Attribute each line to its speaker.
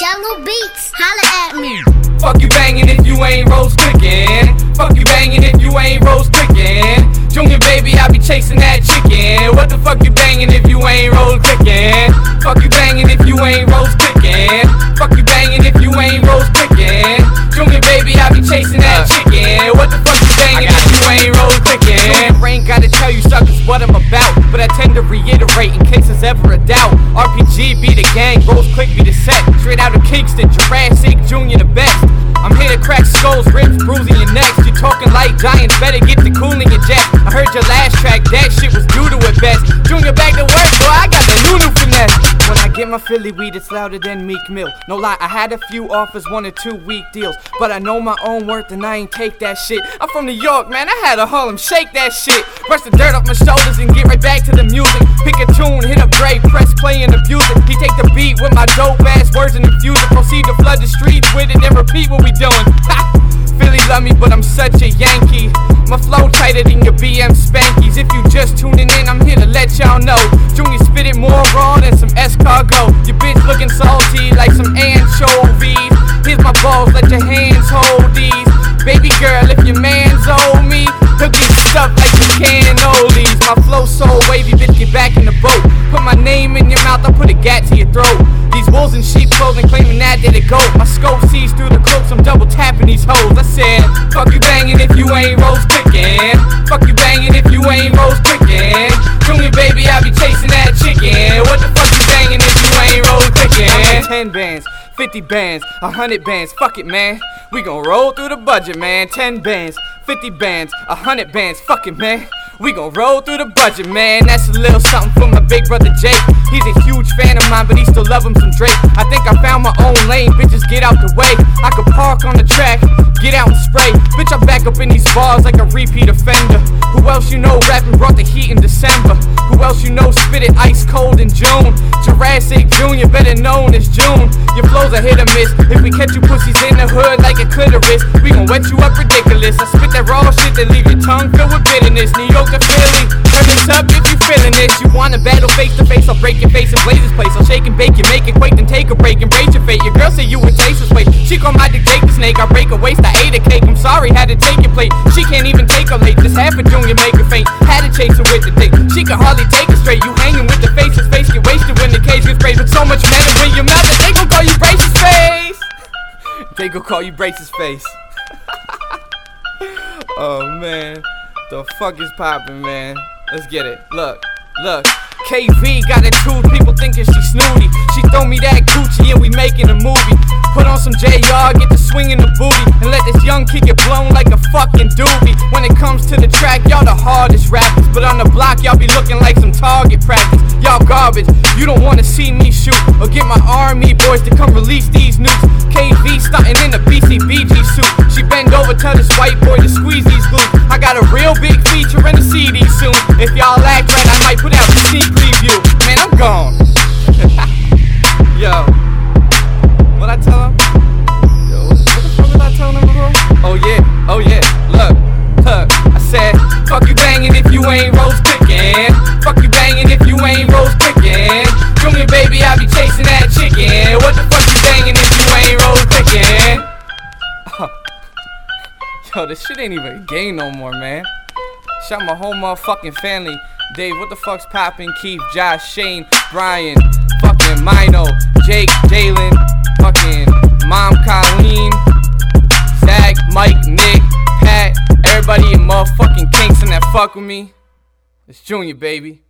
Speaker 1: Mellow Beats, holla at me.
Speaker 2: Fuck you banging if you ain't Rose Clique'n. Fuck you banging if you ain't Rose Clique'n. Junior baby, I be chasing that chicken. What the fuck you banging if you ain't Rose Clique'n? Fuck you banging if you ain't rose of Jurassic Junior the best. I'm here to crack skulls, ribs, bruising your necks. You talking like giants, better get the cooling your jet. I heard your last track, that shit was due to at best. Junior back to work, boy, I got the new new finesse. When I get my Philly weed, it's louder than Meek Mill. No lie, I had a few offers, one or two week deals. But I know my own worth and I ain't take that shit. I'm from New York, man, I had a Harlem shake that shit. Brush the dirt off my shoulders and get right back to the music. Pick a tune, hit a Dre, press play and abuse it. Beat with my dope ass words and infuse it. Proceed to flood the streets with it and repeat what we doing. Philly love me, but I'm such a Yankee. My flow tighter than your BM Spankies. If you just tuning in, I'm here to let y'all know. Junior spit it more raw than some escargot. Your bitch looking salty like some anchovies. Here's my balls, let your hands hold these. Baby girl, if your man's owe me, he'll get stuck like some cannolis. My flow so wavy, bitch, get back in the boat. My name in your mouth, I'll put a gat to your throat. These wolves in sheep clothing claiming that they're the goat. My scope sees through the cloaks, I'm double tapping these hoes. I said, fuck you banging if you ain't Rose Clique'n. Fuck you banging if you ain't Rose Clique'n. Junior baby, I be chasing that chicken. What the fuck you banging if you ain't Rose Clique'n? 10 bands. 50 bands, 100 bands, fuck it, man. We gon' roll through the budget, man. 10 bands, 50 bands, 100 bands, fuck it, man. We gon' roll through the budget, man. That's a little something for my big brother Jake. He's a huge fan of mine, but he still love him some Drake. I think I found my own lane, bitches get out the way. I could park on the track, get out and spray. Bitch, I'm back up in these bars like a repeat offender. Who else you know rapping brought the heat in December? Who else you know spit it ice cold in June? Jurassic Junior, better known as June. Your flows are hit or miss. If we catch you pussies in the hood like a clitoris, wet you up ridiculous. I spit that raw shit that leave your tongue filled with bitterness. New York to Philly, turn this up if you feeling this. You wanna battle face to face? I'll break your face and blaze this place. I'll shake and bake you, make it quake, then take a break and braid your fate. Your girl say you would taste this way. She call my dick the snake. I break a waist, I ate a cake. I'm sorry, had to take your plate. She can't even take a late. This half a junior make her faint. Had to chase her with the dick. She can hardly take it straight. You hanging with the faces, face get wasted when the cage gets sprayed with so much matter when you're mad that they gon' call you braces face. They gon' call you braces face. Oh man, the fuck is poppin', man? Let's get it. Look, look. KV got a tooth, people thinking she snooty. She throw me that coochie and we making a movie. Put on some JR, get the swing in the booty, and let this young kid get blown like a fucking doobie. When it comes to the track, y'all the hardest rappers, but on the block y'all be looking like some target practice. Y'all garbage, you don't wanna see me shoot or get my army boys to come release these nukes. KV This shit ain't even game no more, man. Shout my whole motherfucking family. Dave, what the fuck's poppin'? Keith, Josh, Shane, Brian, fucking Mino, Jake, Jalen, fucking Mom, Colleen, Zach, Mike, Nick, Pat, everybody in motherfucking Kingston that fuck with me. It's Junior, baby.